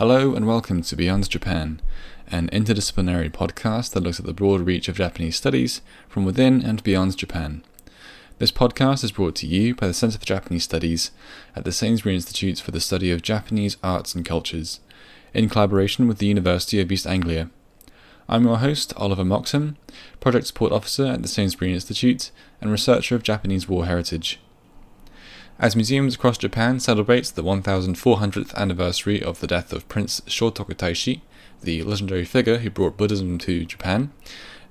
Hello and welcome to Beyond Japan, an interdisciplinary podcast that looks at the broad reach of Japanese studies from within and beyond Japan. This podcast is brought to you by the Centre for Japanese Studies at the Sainsbury Institute for the Study of Japanese Arts and Cultures, in collaboration with the University of East Anglia. I'm your host, Oliver Moxham, Project Support Officer at the Sainsbury Institute and researcher of Japanese war heritage. As museums across Japan celebrate the 1400th anniversary of the death of Prince Shotoku Taishi, the legendary figure who brought Buddhism to Japan,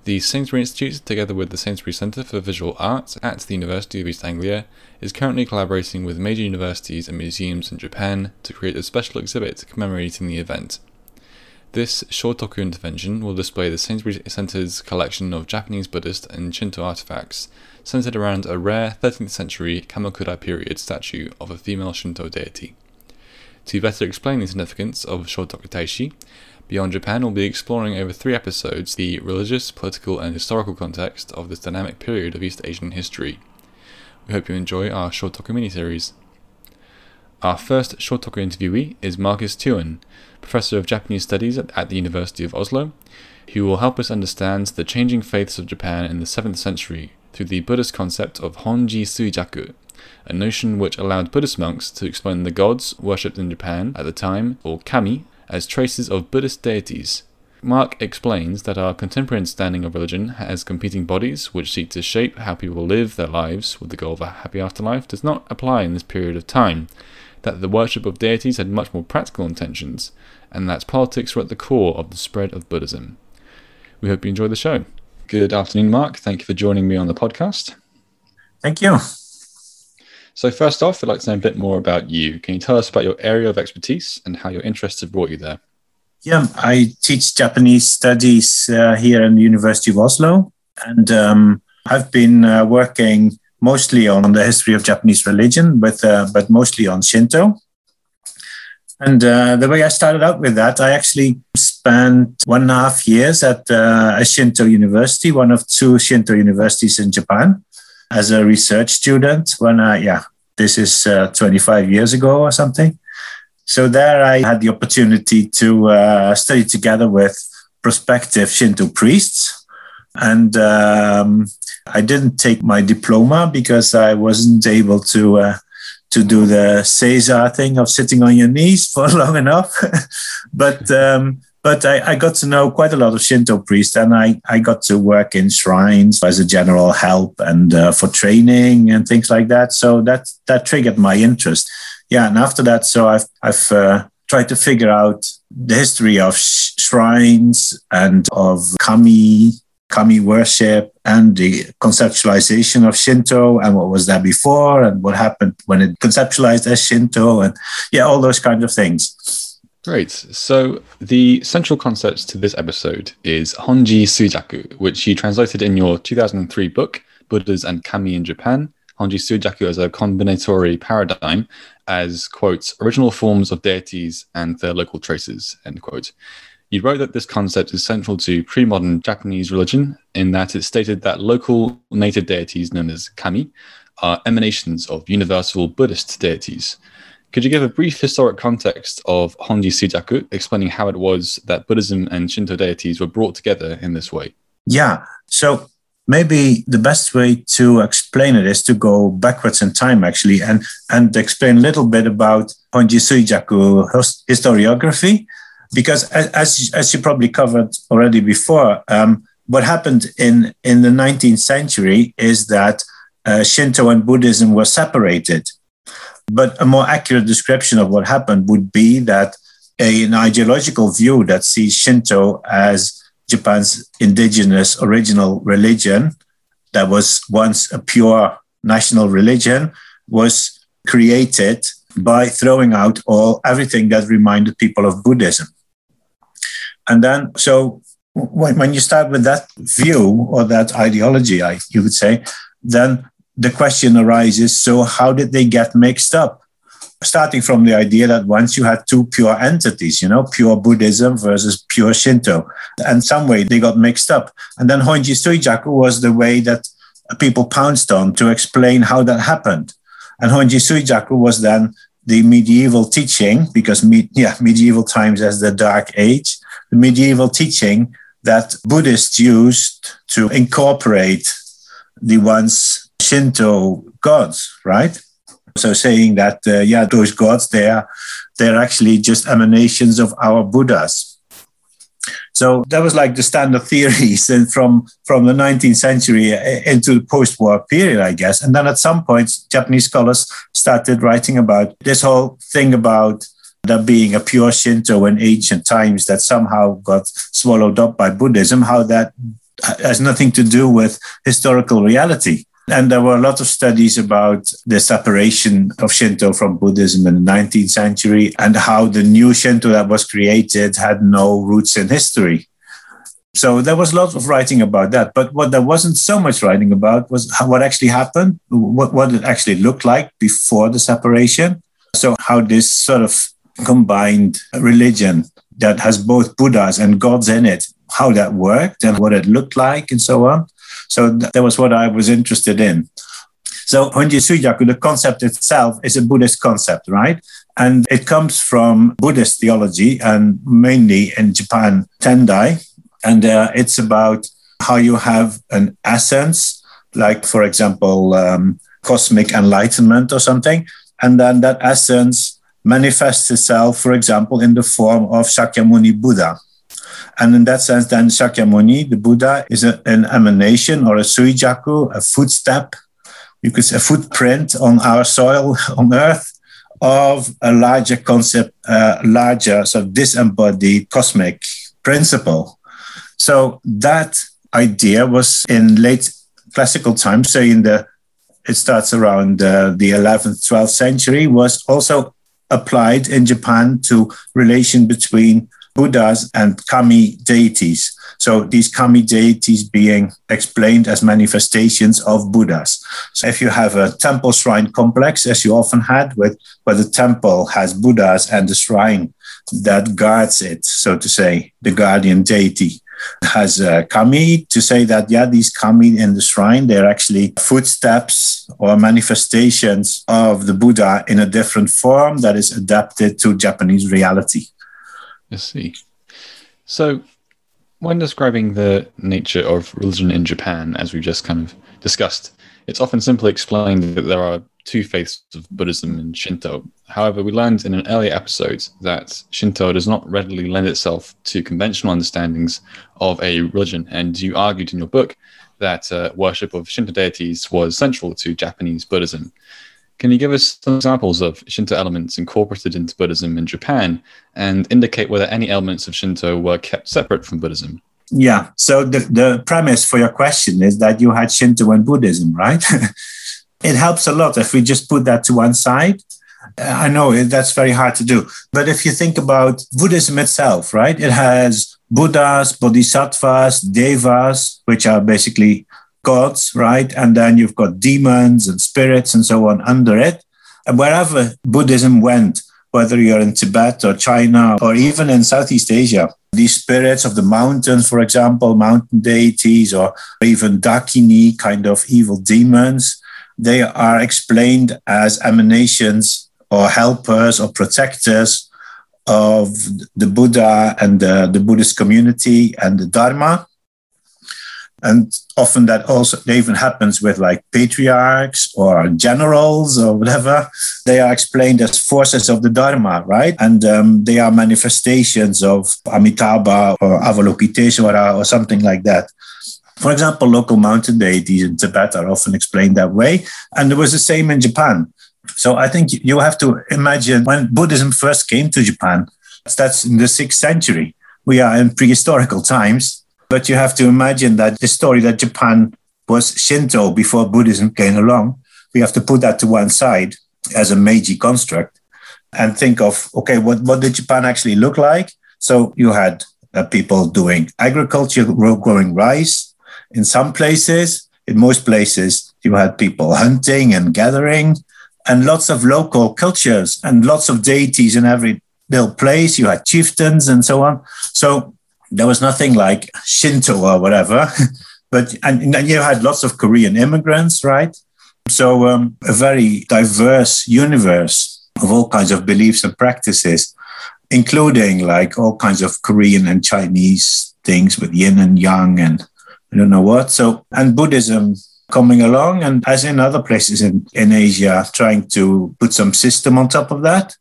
the Sainsbury Institute, together with the Sainsbury Centre for Visual Arts at the University of East Anglia, is currently collaborating with major universities and museums in Japan to create a special exhibit commemorating the event. This Shotoku intervention will display the Sainsbury Centre's collection of Japanese Buddhist and Shinto artifacts centered around a rare 13th century Kamakura period statue of a female Shinto deity. To better explain the significance of Shotoku Taishi, Beyond Japan will be exploring over three episodes the religious, political, and historical context of this dynamic period of East Asian history. We hope you enjoy our Shotoku miniseries. Our first Shotoku interviewee is Mark Teeuwen, Professor of Japanese Studies at the University of Oslo, who will help us understand the changing faiths of Japan in the 7th century through the Buddhist concept of Honji Suijaku, a notion which allowed Buddhist monks to explain the gods worshipped in Japan at the time, or kami, as traces of Buddhist deities. Mark explains that our contemporary understanding of religion as competing bodies which seek to shape how people live their lives with the goal of a happy afterlife does not apply in this period of time, that the worship of deities had much more practical intentions, and that politics were at the core of the spread of Buddhism. We hope you enjoy the show. Good afternoon, Mark. Thank you for joining me on the podcast. Thank you. So, first off, I'd like to know a bit more about you. Can you tell us about your area of expertise and how your interests have brought you there? Yeah, I teach Japanese studies uh, here in the University of Oslo, and um, I've been uh, working mostly on the history of Japanese religion, but uh, but mostly on Shinto. And uh, the way I started out with that, I actually spent one and a half years at uh, a Shinto university, one of two Shinto universities in Japan as a research student when I, yeah, this is uh, 25 years ago or something. So there I had the opportunity to uh, study together with prospective Shinto priests. And um, I didn't take my diploma because I wasn't able to uh, to do the Seiza thing of sitting on your knees for long enough. but um, but I, I, got to know quite a lot of Shinto priests, and I, I got to work in shrines as a general help and uh, for training and things like that. So that that triggered my interest. Yeah, and after that, so I've I've uh, tried to figure out the history of sh- shrines and of kami kami worship and the conceptualization of Shinto and what was there before and what happened when it conceptualized as Shinto and yeah, all those kinds of things. Great. So the central concept to this episode is Honji Suijaku, which you translated in your 2003 book, Buddhas and Kami in Japan. Honji Suijaku as a combinatory paradigm as, quotes, original forms of deities and their local traces, end quote. You wrote that this concept is central to pre modern Japanese religion in that it stated that local native deities known as kami are emanations of universal Buddhist deities. Could you give a brief historic context of Honji Suijaku, explaining how it was that Buddhism and Shinto deities were brought together in this way? Yeah. So maybe the best way to explain it is to go backwards in time, actually, and, and explain a little bit about Honji Suijaku historiography. Because as, as you probably covered already before, um, what happened in, in the 19th century is that uh, Shinto and Buddhism were separated but a more accurate description of what happened would be that a, an ideological view that sees Shinto as Japan's indigenous original religion, that was once a pure national religion, was created by throwing out all everything that reminded people of Buddhism. And then, so when, when you start with that view or that ideology, I, you would say, then the question arises so how did they get mixed up? Starting from the idea that once you had two pure entities you know pure buddhism versus pure shinto and some way they got mixed up. And then honji suijaku was the way that people pounced on to explain how that happened. And honji suijaku was then the medieval teaching, because me, yeah, medieval times as the dark age, the medieval teaching that Buddhists used to incorporate the once Shinto gods, right? So saying that uh, yeah, those gods they are they're actually just emanations of our Buddhas. So that was like the standard theories and from from the 19th century into the post-war period, I guess. And then at some point, Japanese scholars started writing about this whole thing about there being a pure Shinto in ancient times that somehow got swallowed up by Buddhism, how that has nothing to do with historical reality. And there were a lot of studies about the separation of Shinto from Buddhism in the 19th century and how the new Shinto that was created had no roots in history. So there was a lot of writing about that. But what there wasn't so much writing about was what actually happened, what, what it actually looked like before the separation. So, how this sort of combined religion that has both Buddhas and gods in it, how that worked and what it looked like and so on. So that was what I was interested in. So Honji Suijaku, the concept itself is a Buddhist concept, right? And it comes from Buddhist theology and mainly in Japan, Tendai. And uh, it's about how you have an essence, like, for example, um, cosmic enlightenment or something. And then that essence manifests itself, for example, in the form of Shakyamuni Buddha. And in that sense, then Shakyamuni, the Buddha, is a, an emanation or a suijaku, a footstep, you could say a footprint on our soil on earth of a larger concept, uh, larger sort of disembodied cosmic principle. So that idea was in late classical times, so in the it starts around uh, the 11th, 12th century, was also applied in Japan to relation between Buddhas and kami deities. So these kami deities being explained as manifestations of Buddhas. So if you have a temple shrine complex, as you often had, with where the temple has Buddhas and the shrine that guards it, so to say, the guardian deity has a kami to say that yeah these kami in the shrine they're actually footsteps or manifestations of the buddha in a different form that is adapted to japanese reality I see. So, when describing the nature of religion in Japan, as we've just kind of discussed, it's often simply explained that there are two faiths of Buddhism and Shinto. However, we learned in an earlier episode that Shinto does not readily lend itself to conventional understandings of a religion, and you argued in your book that uh, worship of Shinto deities was central to Japanese Buddhism. Can you give us some examples of Shinto elements incorporated into Buddhism in Japan and indicate whether any elements of Shinto were kept separate from Buddhism? Yeah. So the, the premise for your question is that you had Shinto and Buddhism, right? it helps a lot if we just put that to one side. Uh, I know that's very hard to do. But if you think about Buddhism itself, right, it has Buddhas, Bodhisattvas, Devas, which are basically gods, right? And then you've got demons and spirits and so on under it. And wherever Buddhism went, whether you're in Tibet or China or even in Southeast Asia, these spirits of the mountains, for example, mountain deities or even Dakini, kind of evil demons, they are explained as emanations or helpers or protectors of the Buddha and the, the Buddhist community and the Dharma. And often that also even happens with like patriarchs or generals or whatever. They are explained as forces of the Dharma, right? And um, they are manifestations of Amitabha or Avalokiteshvara or something like that. For example, local mountain deities in Tibet are often explained that way. And it was the same in Japan. So I think you have to imagine when Buddhism first came to Japan, that's in the sixth century. We are in prehistorical times but you have to imagine that the story that Japan was Shinto before Buddhism came along, we have to put that to one side as a Meiji construct and think of, okay, what, what did Japan actually look like? So you had uh, people doing agriculture, growing rice in some places. In most places, you had people hunting and gathering and lots of local cultures and lots of deities in every little place. You had chieftains and so on. So there was nothing like Shinto or whatever, but and, and you had lots of Korean immigrants, right? So um, a very diverse universe. of all kinds of beliefs and practices, including like all kinds of Korean and Chinese things with yin and yang and I don't know what. So, and Buddhism coming along, and as in other places in, in Asia, trying to put some system on top of that.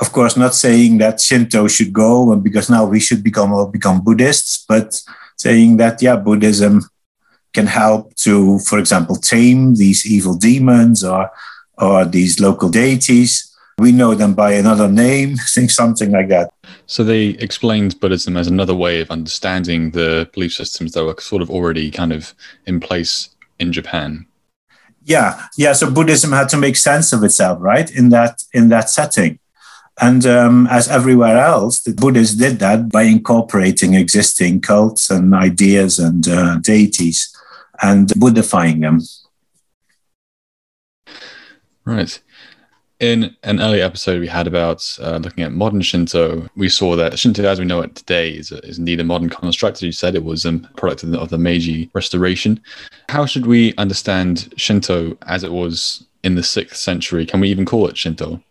Of course, not saying that Shinto should go, and because now we should become become Buddhists, but saying that yeah, Buddhism can help to, for example, tame these evil demons or or these local deities. We know them by another name, think something like that. So they explained Buddhism as another way of understanding the belief systems that were sort of already kind of in place in Japan. Yeah, yeah. So Buddhism had to make sense of itself, right? In that in that setting, and um, as everywhere else, the Buddhists did that by incorporating existing cults and ideas and uh, deities and Buddhifying them. Right. In an earlier episode we had about uh, looking at modern Shinto, we saw that Shinto, as we know it today, is, is indeed a modern construct. As you said, it was a product of the, of the Meiji Restoration. How should we understand Shinto as it was in the sixth century? Can we even call it Shinto?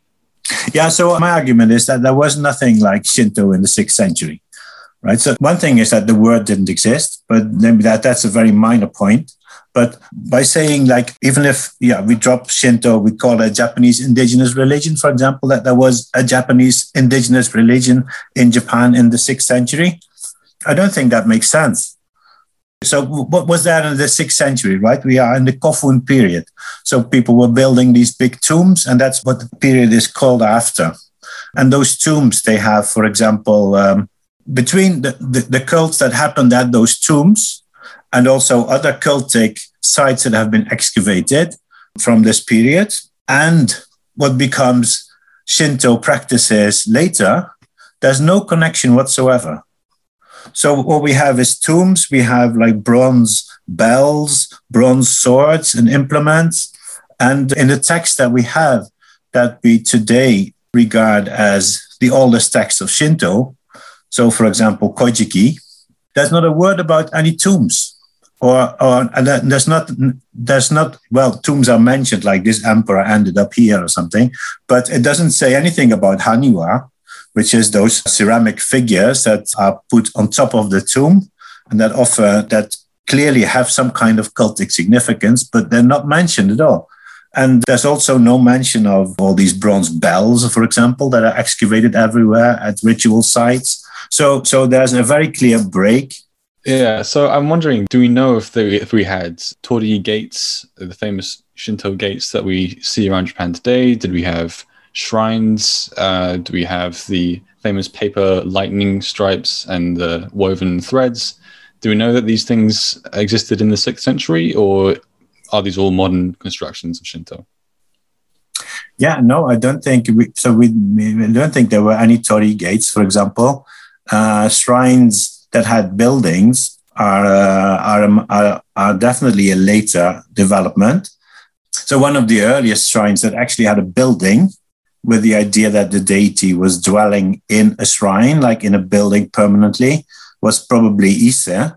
Yeah, so my argument is that there was nothing like Shinto in the sixth century, right? So one thing is that the word didn't exist, but maybe that that's a very minor point. But by saying like, even if yeah, we drop Shinto, we call it a Japanese indigenous religion, for example, that there was a Japanese indigenous religion in Japan in the sixth century. I don't think that makes sense. So what was that in the sixth century, right? We are in the Kofun period. So people were building these big tombs, and that's what the period is called after. And those tombs, they have, for example, um, between the, the, the cults that happened at those tombs, and also other cultic sites that have been excavated from this period, and what becomes Shinto practices later, there's no connection whatsoever. So what we have is tombs, we have like bronze bells, bronze swords and implements. And in the text that we have that we today regard as the oldest text of Shinto, so for example, Kojiki, there's not a word about any tombs or or there's not there's not well tombs are mentioned like this emperor ended up here or something but it doesn't say anything about haniwa which is those ceramic figures that are put on top of the tomb and that offer that clearly have some kind of cultic significance but they're not mentioned at all. And there's also no mention of all these bronze bells for example that are excavated everywhere at ritual sites. So so there's a very clear break. Yeah, so I'm wondering, do we know if the, if we had torii gates, the famous Shinto gates that we see around Japan today? Did we have shrines? Uh, do we have the famous paper lightning stripes and the woven threads? Do we know that these things existed in the sixth century, or are these all modern constructions of Shinto? Yeah, no, I don't think we, so. We, we don't think there were any torii gates, for example. Uh, shrines that had buildings are, uh, are, are, are definitely a later development. So, one of the earliest shrines that actually had a building with the idea that the deity was dwelling in a shrine, like in a building permanently, was probably Ise.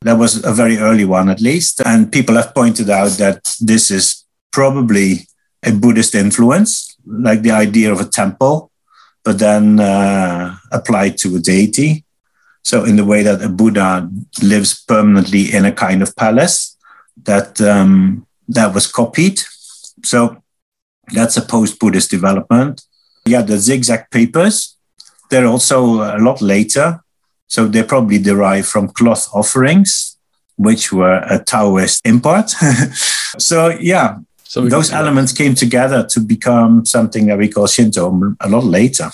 That was a very early one, at least. And people have pointed out that this is probably a Buddhist influence, like the idea of a temple, but then uh, applied to a deity. So, in the way that a Buddha lives permanently in a kind of palace, that um, that was copied. So, that's a post-Buddhist development. Yeah, the zigzag papers, they're also a lot later. So they probably derive from cloth offerings, which were a Taoist import. so yeah, so those elements came together to become something that we call Shinto a lot later.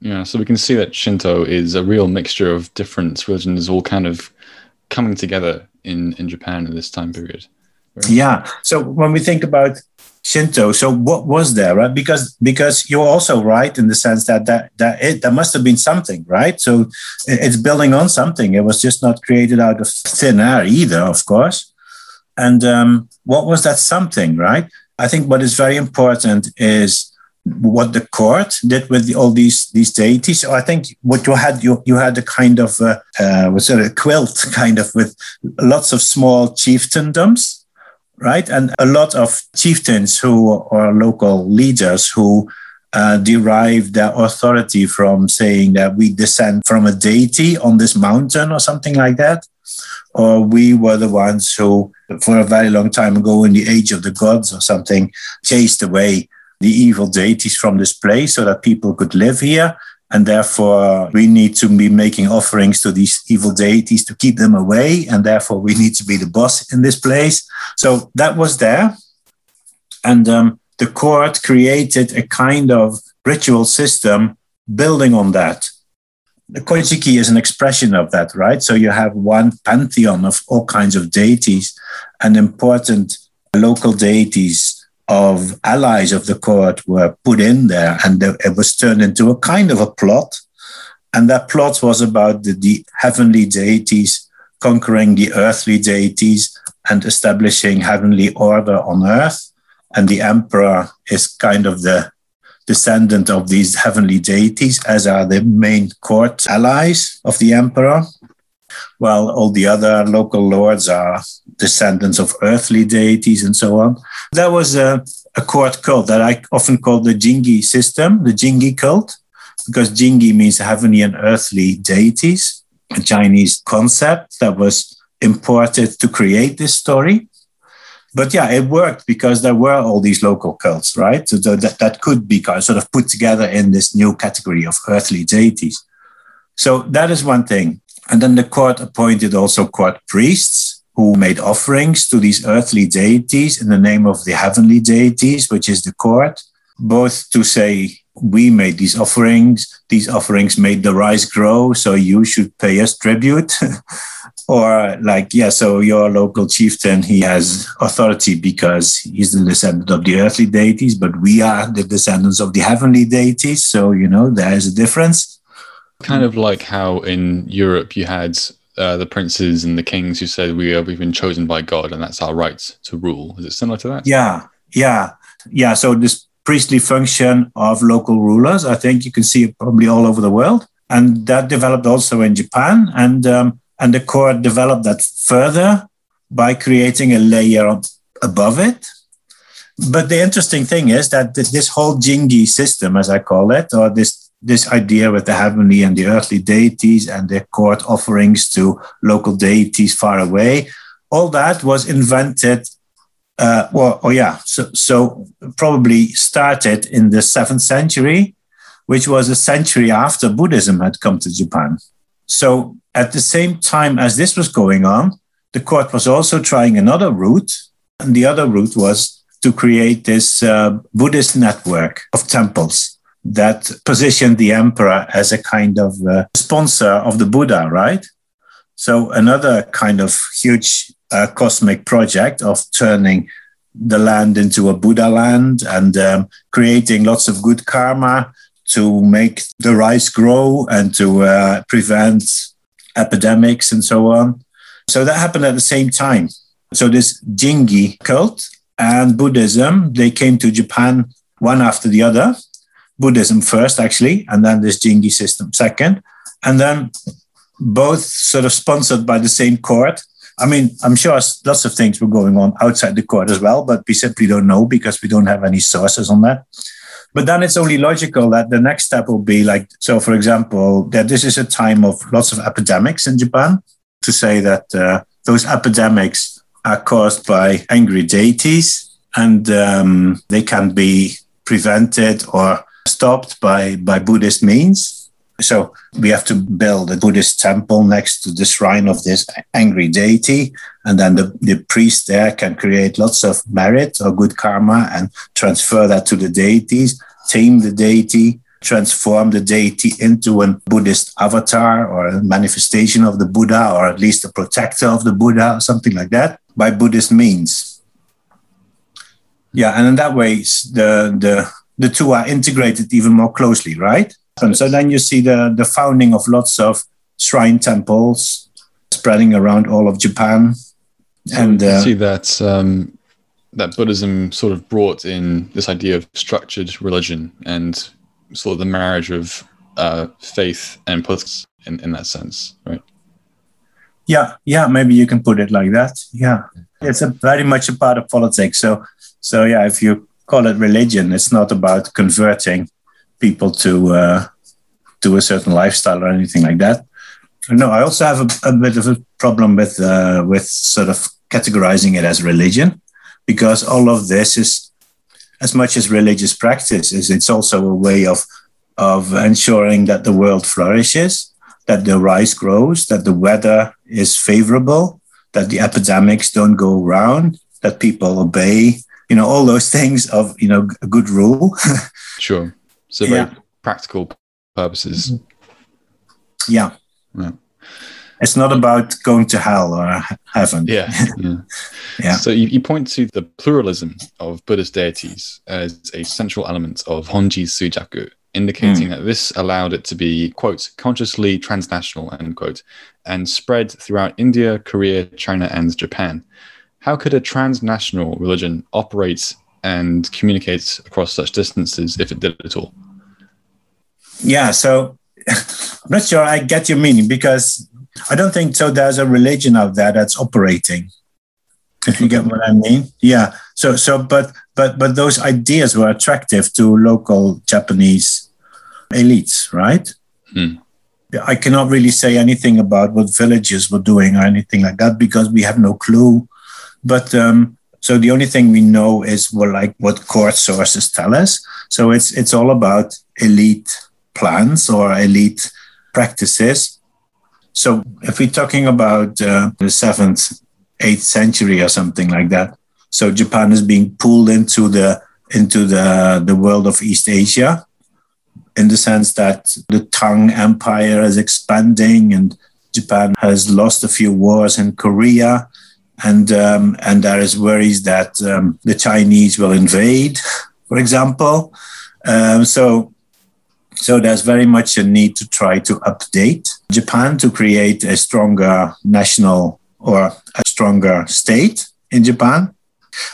Yeah, so we can see that Shinto is a real mixture of different religions, all kind of coming together in in Japan in this time period. Yeah. So when we think about Shinto, so what was there, right? Because because you're also right in the sense that that that it there must have been something, right? So it's building on something. It was just not created out of thin air either, of course. And um, what was that something, right? I think what is very important is what the court did with the, all these these deities. So I think what you had you you had a kind of uh, uh, was it a quilt kind of with lots of small chieftaindoms, right, and a lot of chieftains who are local leaders who uh, derive their authority from saying that we descend from a deity on this mountain or something like that. Or we were the ones who, for a very long time ago, in the age of the gods or something, chased away the evil deities from this place so that people could live here. And therefore, we need to be making offerings to these evil deities to keep them away. And therefore, we need to be the boss in this place. So that was there. And um, the court created a kind of ritual system building on that. The Kojiki is an expression of that, right? So you have one pantheon of all kinds of deities and important local deities of allies of the court were put in there, and it was turned into a kind of a plot. And that plot was about the, the heavenly deities conquering the earthly deities and establishing heavenly order on earth and the emperor is kind of the descendant of these heavenly deities, as are the main court allies of the emperor, while all the other local lords are descendants of earthly deities and so on. That was a, a court cult that I often call the Jingi system, the Jingi cult, because Jingi means heavenly and earthly deities, a Chinese concept that was imported to create this story but yeah, it worked because there were all these local cults, right? So that, that could be sort of put together in this new category of earthly deities. So that is one thing. And then the court appointed also court priests who made offerings to these earthly deities in the name of the heavenly deities, which is the court, both to say, we made these offerings, these offerings made the rice grow, so you should pay us tribute. or like yeah so your local chieftain he has authority because he's the descendant of the earthly deities but we are the descendants of the heavenly deities. So you know there is a difference kind of like how in europe you had uh, the princes and the kings who said we are we've been chosen by god and that's our right to rule. Is it similar to that? Yeah yeah yeah. So this priestly function of local rulers i think you can see it probably all over the world. And that developed also in japan. And um, and the court developed that further by creating a layer above it. But the interesting thing is that this whole Jingi system, as I call it, or this, this idea with the heavenly and the earthly deities and the court offerings to local deities far away, all that was invented. Uh, well, oh yeah, so, so probably started in the seventh century, which was a century after Buddhism had come to Japan. So at the same time as this was going on, the court was also trying another route. And the other route was to create this uh, Buddhist network of temples that positioned the emperor as a kind of uh, sponsor of the Buddha, right? So, another kind of huge uh, cosmic project of turning the land into a Buddha land and um, creating lots of good karma to make the rice grow and to uh, prevent epidemics and so on. So that happened at the same time. So this Jingi cult and Buddhism, they came to Japan one after the other. Buddhism first, actually, and then this Jingi system second. And then both sort of sponsored by the same court. I mean, I'm sure lots of things were going on outside the court as well, but we simply don't know because we don't have any sources on that. But then it's only logical that the next step will be like, so for example, that this is a time of lots of epidemics in Japan, to say that uh, those epidemics are caused by angry deities and um, they can be prevented or stopped by, by Buddhist means. So we have to build a Buddhist temple next to the shrine of this angry deity. And then the, the priest there can create lots of merit or good karma and transfer that to the deities, tame the deity, transform the deity into a Buddhist avatar or a manifestation of the Buddha, or at least a protector of the Buddha, something like that, by Buddhist means. Yeah, and in that way, the, the, the two are integrated even more closely, right? And so then you see the, the founding of lots of shrine temples spreading around all of Japan. And uh, see that um, that Buddhism sort of brought in this idea of structured religion and sort of the marriage of uh, faith and politics in, in that sense, right? Yeah, yeah, maybe you can put it like that. Yeah, it's a very much a part of politics. So, so yeah, if you call it religion, it's not about converting people to uh, do a certain lifestyle or anything like that. No, I also have a, a bit of a problem with uh, with sort of categorizing it as religion, because all of this is, as much as religious practice is, it's also a way of of ensuring that the world flourishes, that the rice grows, that the weather is favorable, that the epidemics don't go around, that people obey, you know, all those things of, you know, a good rule. sure. So very yeah. practical purposes. Yeah. yeah. It's not about going to hell or heaven. Yeah. Yeah. yeah. So you, you point to the pluralism of Buddhist deities as a central element of Honji Suijaku, indicating mm. that this allowed it to be, quote, consciously transnational, end quote, and spread throughout India, Korea, China, and Japan. How could a transnational religion operate and communicate across such distances if it did at all? Yeah, so I'm not sure I get your meaning because I don't think so. There's a religion out there that's operating. If you get what I mean, yeah. So, so, but, but, but those ideas were attractive to local Japanese elites, right? Hmm. I cannot really say anything about what villages were doing or anything like that because we have no clue. But um, so the only thing we know is what like what court sources tell us. So it's it's all about elite plans or elite practices. So if we're talking about uh, the seventh, eighth century or something like that, so Japan is being pulled into the into the the world of East Asia in the sense that the Tang Empire is expanding and Japan has lost a few wars in Korea. And, um, and there is worries that um, the Chinese will invade, for example. Um, so, so there's very much a need to try to update Japan to create a stronger national or a stronger state in Japan.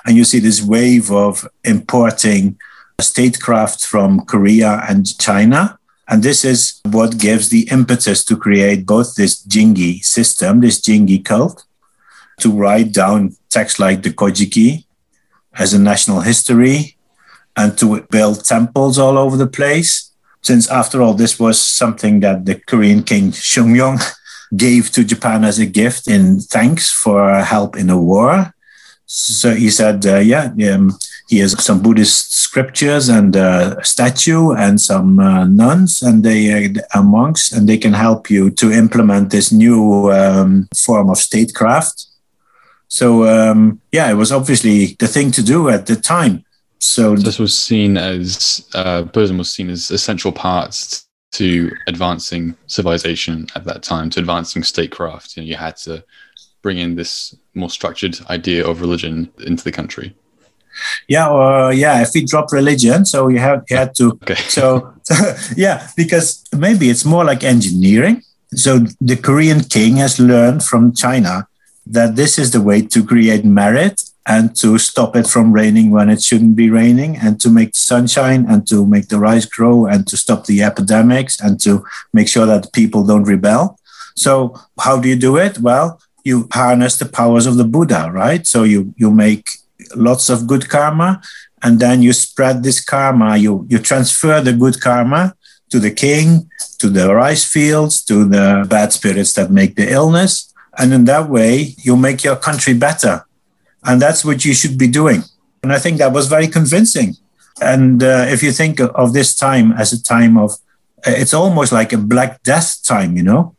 And you see this wave of importing statecraft from Korea and China. And this is what gives the impetus to create both this Jingi system, this Jingi cult, to write down texts like the Kojiki as a national history and to build temples all over the place. Since, after all, this was something that the Korean king Seongmyeong gave to Japan as a gift in thanks for help in a war. So he said, uh, yeah, um, he has some Buddhist scriptures and a statue and some uh, nuns and they uh, are monks and they can help you to implement this new um, form of statecraft. So um, yeah, it was obviously the thing to do at the time. So this was seen as uh, Buddhism was seen as essential parts to advancing civilization at that time, to advancing statecraft. You, know, you had to bring in this more structured idea of religion into the country? Yeah, uh, yeah. If we drop religion, so you have you had to. Okay. So yeah, because maybe it's more like engineering. So the Korean king has learned from China that this is the way to create merit and to stop it from raining when it shouldn't be raining and to make the sunshine and to make the rice grow and to stop the epidemics and to make sure that people don't rebel. So how do you do it? Well, you harness the powers of the Buddha, right? So you you make lots of good karma, and then you spread this karma. You you transfer the good karma to the king, to the rice fields, to the bad spirits that make the illness, and in that way you'll make your country better, and that's what you should be doing. And I think that was very convincing. And uh, if you think of this time as a time of, it's almost like a Black Death time, you know,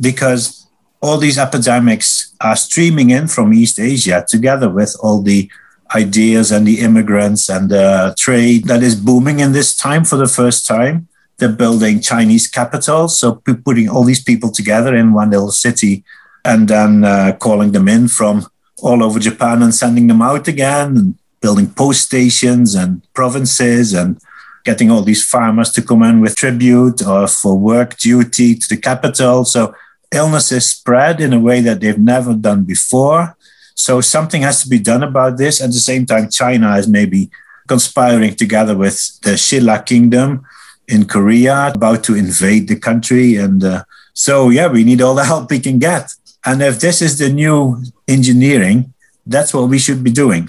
because all these epidemics are streaming in from East Asia together with all the ideas and the immigrants and the trade that is booming in this time for the first time. They're building Chinese capitals, so putting all these people together in one little city and then uh, calling them in from all over Japan and sending them out again and building post stations and provinces and getting all these farmers to come in with tribute or for work duty to the capital. So illnesses spread in a way that they've never done before. So something has to be done about this. At the same time, China is maybe conspiring together with the Shilla Kingdom in Korea, about to invade the country. And uh, so, yeah, we need all the help we can get. And if this is the new engineering, that's what we should be doing.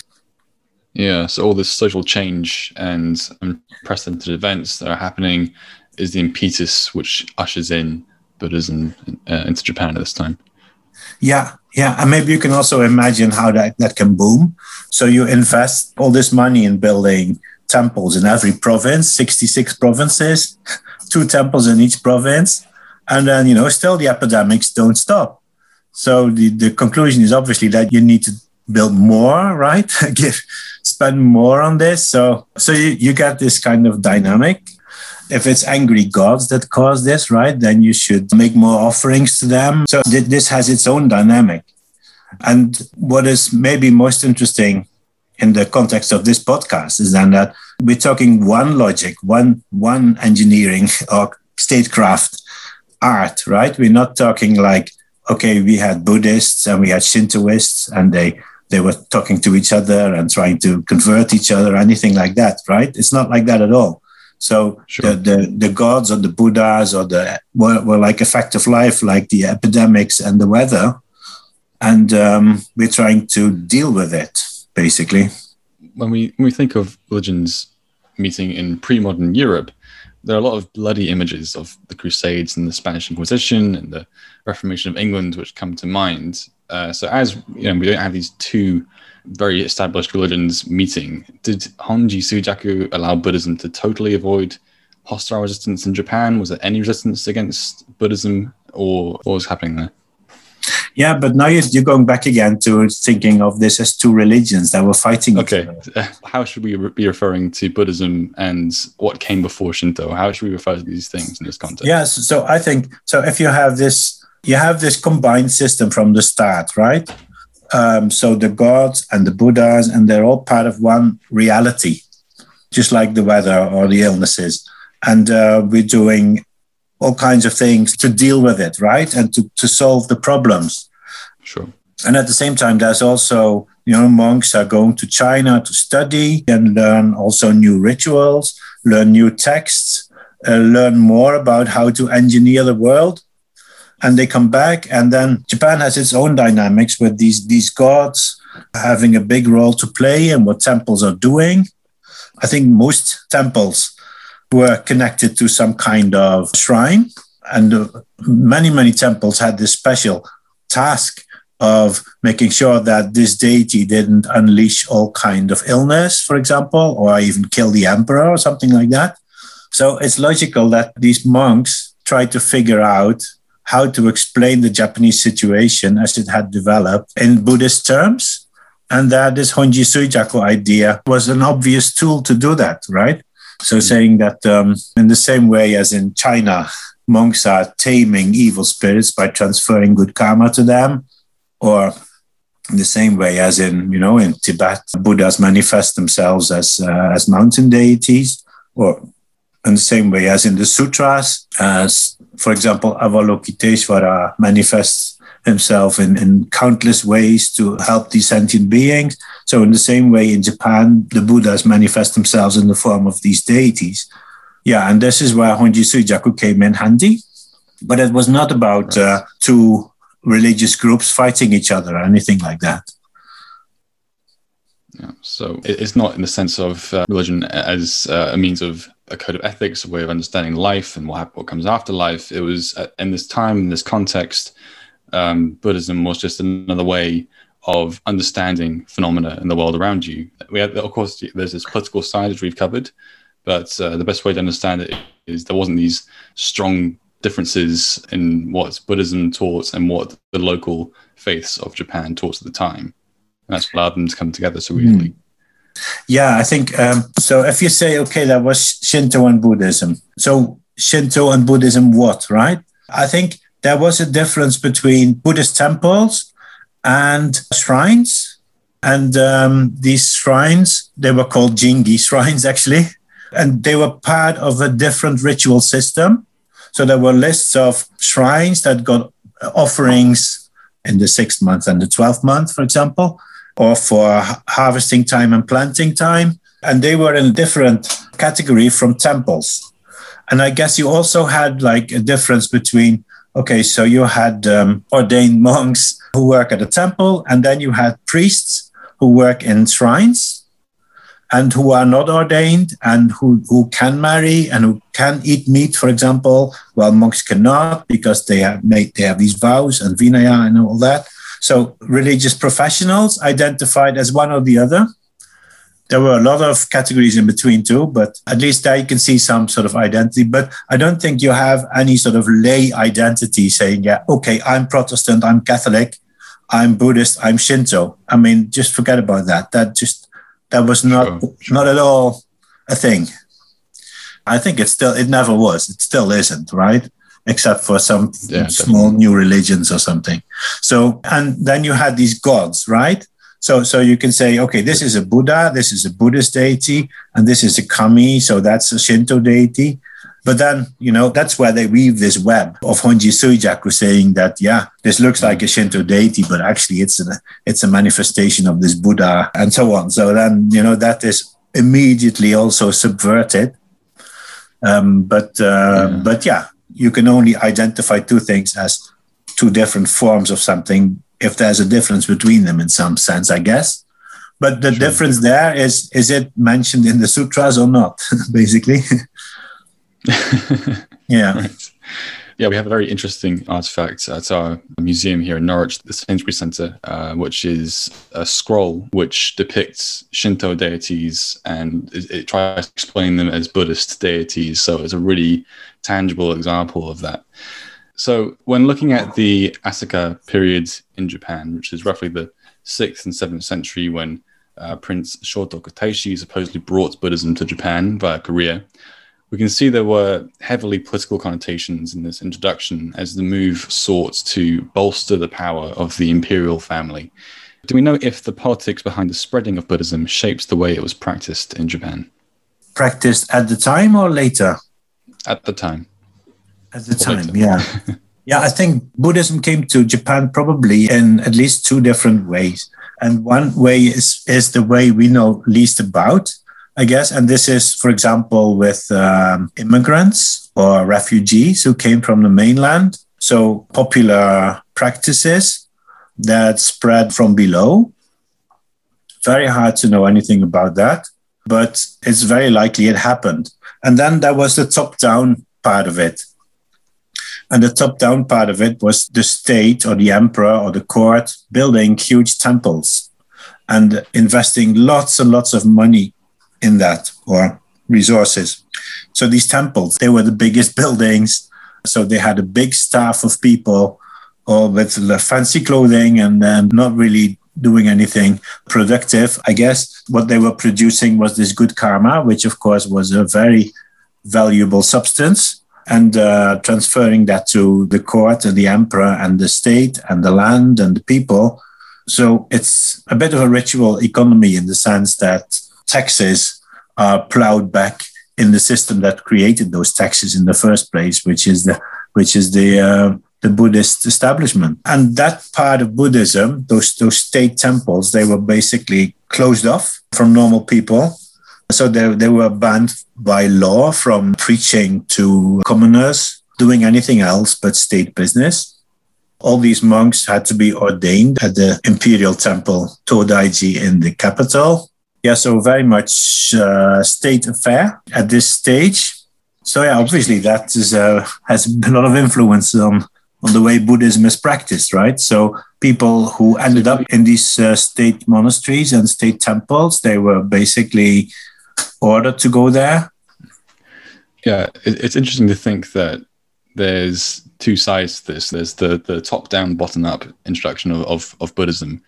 Yeah, so all this social change and unprecedented events that are happening is the impetus which ushers in Buddhism uh, into Japan at this time. Yeah, yeah, and maybe you can also imagine how that, that can boom. So you invest all this money in building temples in every province, 66 provinces, two temples in each province. And then, you know, still the epidemics don't stop. So the, the conclusion is obviously that you need to build more, right? Give spend more on this. So so you, you get this kind of dynamic. If it's angry gods that cause this, right, then you should make more offerings to them. So th- this has its own dynamic. And what is maybe most interesting in the context of this podcast is then that we're talking one logic, one one engineering or statecraft art, right? We're not talking like, okay, we had Buddhists and we had Shintoists and they they were talking to each other and trying to convert each other, anything like that, right? It's not like that at all. So sure. the, the, the gods or the Buddhas or the were, were like a fact of life, like the epidemics and the weather, and um, we're trying to deal with it basically. When we when we think of religions meeting in pre-modern Europe, there are a lot of bloody images of the Crusades and the Spanish Inquisition and the Reformation of England, which come to mind. Uh, so, as you know, we don't have these two very established religions meeting. Did Honji Suijaku allow Buddhism to totally avoid hostile resistance in Japan? Was there any resistance against Buddhism, or what was happening there? Yeah, but now you're, going back again to thinking of this as two religions that were fighting. Okay, how should we be referring to Buddhism and what came before Shinto? How should we refer to these things in this context? Yes, so I think so. If you have this, you have this combined system from the start, right? Um, so the gods and the Buddhas, and they're all part of one reality, just like the weather or the illnesses. And uh, we're doing all kinds of things to deal with it, right? And to, to solve the problems. Sure. And at the same time, there's also, you know, monks are going to China to study and learn also new rituals, learn new texts, uh, learn more about how to engineer the world. And they come back, and then Japan has its own dynamics with these, these gods having a big role to play in what temples are doing. I think most temples were connected to some kind of shrine. And uh, many, many temples had this special task of making sure that this deity didn't unleash all kind of illness, for example, or even kill the emperor or something like that. So it's logical that these monks tried to figure out how to explain the Japanese situation as it had developed in Buddhist terms. And that this Honji Suijaku idea was an obvious tool to do that, right? So, saying that um, in the same way as in China, monks are taming evil spirits by transferring good karma to them, or in the same way as in you know in Tibet, Buddhas manifest themselves as uh, as mountain deities, or in the same way as in the sutras, as for example Avalokiteshvara manifests himself in, in countless ways to help these sentient beings. So, in the same way, in Japan, the Buddhas manifest themselves in the form of these deities. Yeah, and this is where Honji Suijaku came in handy. But it was not about uh, two religious groups fighting each other or anything like that. Yeah, so it's not in the sense of uh, religion as uh, a means of a code of ethics, a way of understanding life and what, what comes after life. It was uh, in this time, in this context, um, Buddhism was just another way of understanding phenomena in the world around you. We have, of course, there's this political side which we've covered, but uh, the best way to understand it is there wasn't these strong differences in what Buddhism taught and what the local faiths of Japan taught at the time. And that's allowed them to come together so easily. Mm. Yeah, I think um, so. If you say, okay, that was Shinto and Buddhism. So Shinto and Buddhism, what, right? I think there was a difference between Buddhist temples and shrines. And um, these shrines, they were called Jingi shrines, actually. And they were part of a different ritual system. So there were lists of shrines that got offerings in the sixth month and the 12th month, for example, or for harvesting time and planting time. And they were in a different category from temples. And I guess you also had like a difference between Okay, so you had um, ordained monks who work at a temple, and then you had priests who work in shrines. and who are not ordained and who, who can marry and who can eat meat, for example, while monks cannot because they have made they have these vows and vinaya and all that. So religious professionals identified as one or the other. There were a lot of categories in between too, but at least there you can see some sort of identity. But I don't think you have any sort of lay identity saying, yeah, okay, I'm Protestant, I'm Catholic, I'm Buddhist, I'm Shinto. I mean, just forget about that. That just that was not sure, not at all a thing. I think it still it never was. It still isn't, right? Except for some yeah, small definitely. new religions or something. So and then you had these gods, right? So so you can say, okay, this is a Buddha, this is a Buddhist deity, and this is a kami, so that's a Shinto deity. But then, you know, that's where they weave this web of Honji Suijaku saying that, yeah, this looks like a Shinto deity, but actually it's a, it's a manifestation of this Buddha and so on. So then, you know, that is immediately also subverted. Um, but, uh, yeah. but yeah, you can only identify two things as two different forms of something if there's a difference between them in some sense, I guess. But the sure. difference there is is it mentioned in the sutras or not, basically. yeah. Right. Yeah, we have a very interesting artifact at our museum here in Norwich, the Sainsbury Centre, uh, which is a scroll which depicts Shinto deities and it, it, tries to explain them as Buddhist deities. So it's a really tangible example of that. So when looking at the Asuka period in Japan, which is roughly the sixth and seventh century when uh, Prince Shotoku Taishi supposedly brought Buddhism to Japan via Korea, we can see there were heavily political connotations in this introduction as the move sought to bolster the power of the imperial family. Do we know if the politics behind the spreading of Buddhism shapes the way it was practiced in Japan? Practiced at the time or later? At the time. At the time, yeah. yeah, I think Buddhism came to Japan probably in at least two different ways. And one way is, is the way we know least about, I guess. And this is, for example, with um, immigrants or refugees who came from the mainland. So popular practices that spread from below. Very hard to know anything about that, but it's very likely it happened. And then there was the top down part of it. And the top down part of it was the state or the emperor or the court building huge temples and investing lots and lots of money in that or resources. So these temples, they were the biggest buildings. So they had a big staff of people all with fancy clothing and then not really doing anything productive. I guess what they were producing was this good karma, which of course was a very valuable substance. And uh, transferring that to the court and the emperor and the state and the land and the people. So it's a bit of a ritual economy in the sense that taxes are plowed back in the system that created those taxes in the first place, which is the which is the uh, the Buddhist establishment. And that part of Buddhism, those those state temples, they were basically closed off from normal people. So they, they were banned by law from preaching to commoners, doing anything else but state business. All these monks had to be ordained at the imperial temple Todaiji in the capital yeah, so very much uh, state affair at this stage. So yeah, obviously that is uh, has a lot of influence on on the way Buddhism is practiced, right? So people who ended up in these uh, state monasteries and state temples, they were basically ordered to go there. Yeah, it's interesting to think that there's two sides to this. There's the the top down, bottom up introduction of, of, of Buddhism,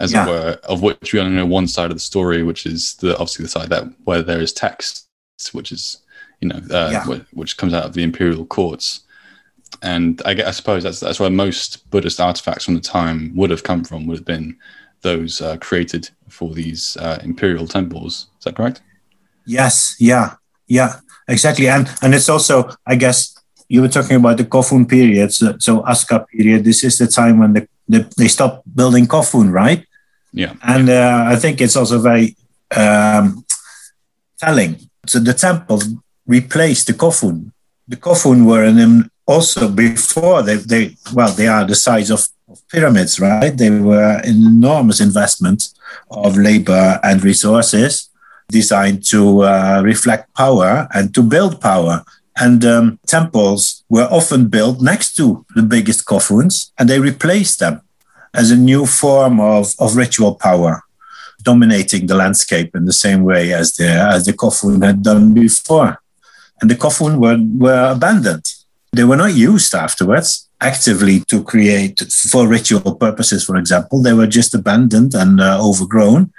as yeah. it were, of which we only know one side of the story, which is the obviously the side that where there is text, which is you know uh, yeah. which comes out of the imperial courts, and I, guess, I suppose that's that's where most Buddhist artifacts from the time would have come from, would have been those uh, created for these uh, imperial temples. Is that correct? Yes. Yeah. Yeah. Exactly. And and it's also, I guess, you were talking about the Kofun period. So, so Asuka period. This is the time when the they, they stopped building kofun, right? Yeah. And uh, I think it's also very um, telling. So the temples replaced the kofun. The kofun were in them also before they, they well they are the size of, of pyramids, right? They were an enormous investment of labor and resources. Designed to uh, reflect power and to build power. And um, temples were often built next to the biggest kofuns, and they replaced them as a new form of, of ritual power, dominating the landscape in the same way as the, as the kofun had done before. And the kofun were, were abandoned. They were not used afterwards actively to create for ritual purposes, for example. They were just abandoned and uh, overgrown.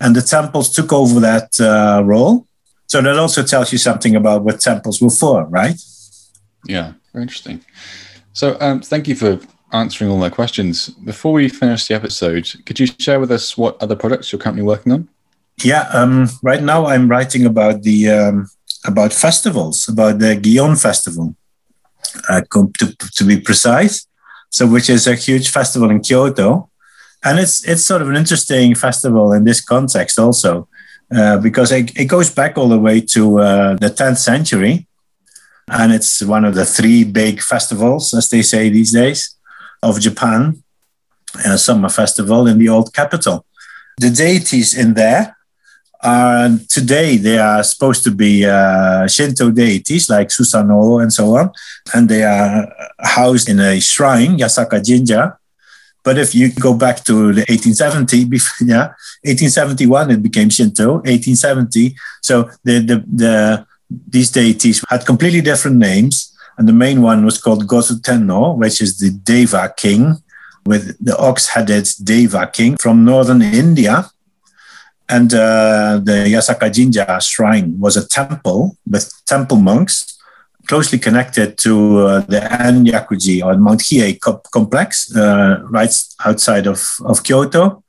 And the temples took over that uh, role. So that also tells you something about what temples were for, right? Yeah, very interesting. So um, thank you for answering all my questions. Before we finish the episode, could you share with us what other projects you're currently working on? Yeah, um, right now I'm writing about the um, about festivals, about the Gion Festival, uh, to, to be precise. So, which is a huge festival in Kyoto, and it's it's sort of an interesting festival in this context also, uh, because it, it goes back all the way to uh, the 10th century, and it's one of the three big festivals, as they say these days, of Japan, a summer festival in the old capital. The deities in there and today they are supposed to be uh, Shinto deities like Susanoo and so on, and they are housed in a shrine, Yasaka Jinja. But if you go back to the 1870, yeah, 1871 it became Shinto. 1870, so the, the the these deities had completely different names, and the main one was called Gozu Tenno, which is the Deva king, with the ox-headed Deva king from northern India and uh, the Yasaka Jinja shrine was a temple with temple monks closely connected to uh, the Enryakuji or Mount Hiei co- complex uh, right outside of, of Kyoto.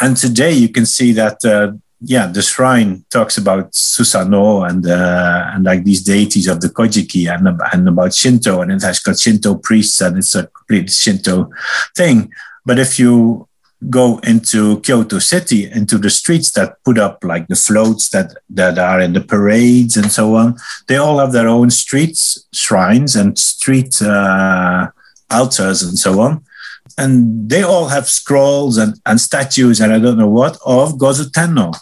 And today you can see that, uh, yeah, the shrine talks about Susanoo and, uh, and like these deities of the Kojiki and, and about Shinto, and it has got Shinto priests and it's a complete Shinto thing. But if you go into Kyoto city, into the streets that put up like the floats that, that are in the parades and so on, they all have their own streets, shrines and street uh, altars and so on. And they all have scrolls and, and statues and I don't know what of Gozu Tenno,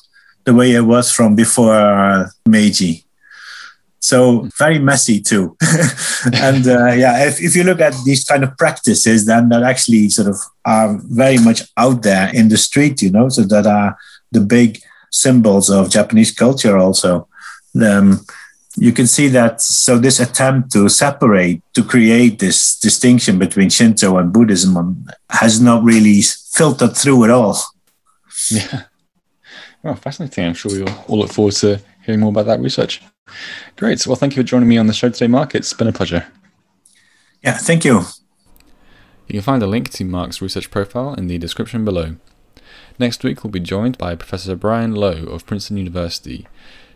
the way it was from before Meiji. So very messy too. and uh, yeah, if, if you look at these kind of practices, then that actually sort of are very much out there in the street, you know, so that are the big symbols of Japanese culture also. Um, you can see that so this attempt to separate to create this distinction between shinto and buddhism has not really filtered through at all yeah well fascinating i'm sure we'll all look forward to hearing more about that research Great. Well, thank you for joining me on the show today, Mark. It's been a pleasure. Yeah, thank you. You can find a link to Mark's research profile in the description below. Next week, we'll be joined by Professor Bryan Lowe of Princeton University,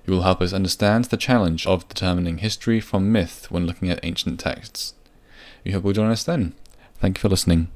who will help us understand the challenge of determining history from myth when looking at ancient texts. We hope you'll join us then. Thank you for listening.